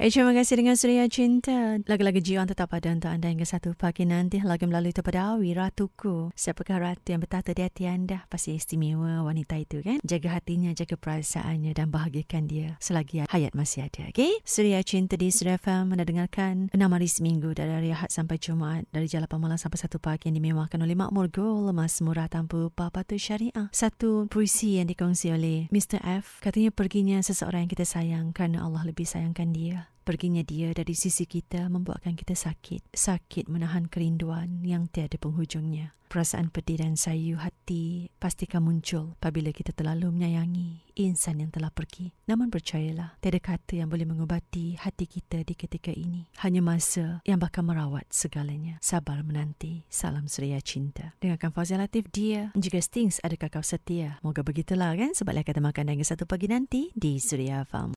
Eh, terima kasih dengan Suria Cinta. Lagu-lagu jiwa tetap ada untuk anda hingga satu pagi nanti. Lagu melalui kepada Awi Ratuku. Siapakah ratu yang bertata di hati anda? Pasti istimewa wanita itu kan? Jaga hatinya, jaga perasaannya dan bahagiakan dia selagi hayat masih ada. Okay? Suria Cinta di Suria FM anda dengarkan enam hari seminggu dari hari Ahad sampai Jumaat. Dari jam 8 malam sampai satu pagi yang dimewahkan oleh Makmur Gol. Mas murah tanpa papatu syariah. Satu puisi yang dikongsi oleh Mr. F. Katanya perginya seseorang yang kita sayang kerana Allah lebih sayangkan dia. Perginya dia dari sisi kita membuatkan kita sakit. Sakit menahan kerinduan yang tiada penghujungnya. Perasaan pedih dan sayu hati pastikan muncul apabila kita terlalu menyayangi insan yang telah pergi. Namun percayalah, tiada kata yang boleh mengubati hati kita di ketika ini. Hanya masa yang bakal merawat segalanya. Sabar menanti. Salam Suria Cinta. Dengarkan Fauzia Latif dia juga Stings adakah kau setia. Moga begitulah kan sebab kata makan dengan satu pagi nanti di Suria Farm.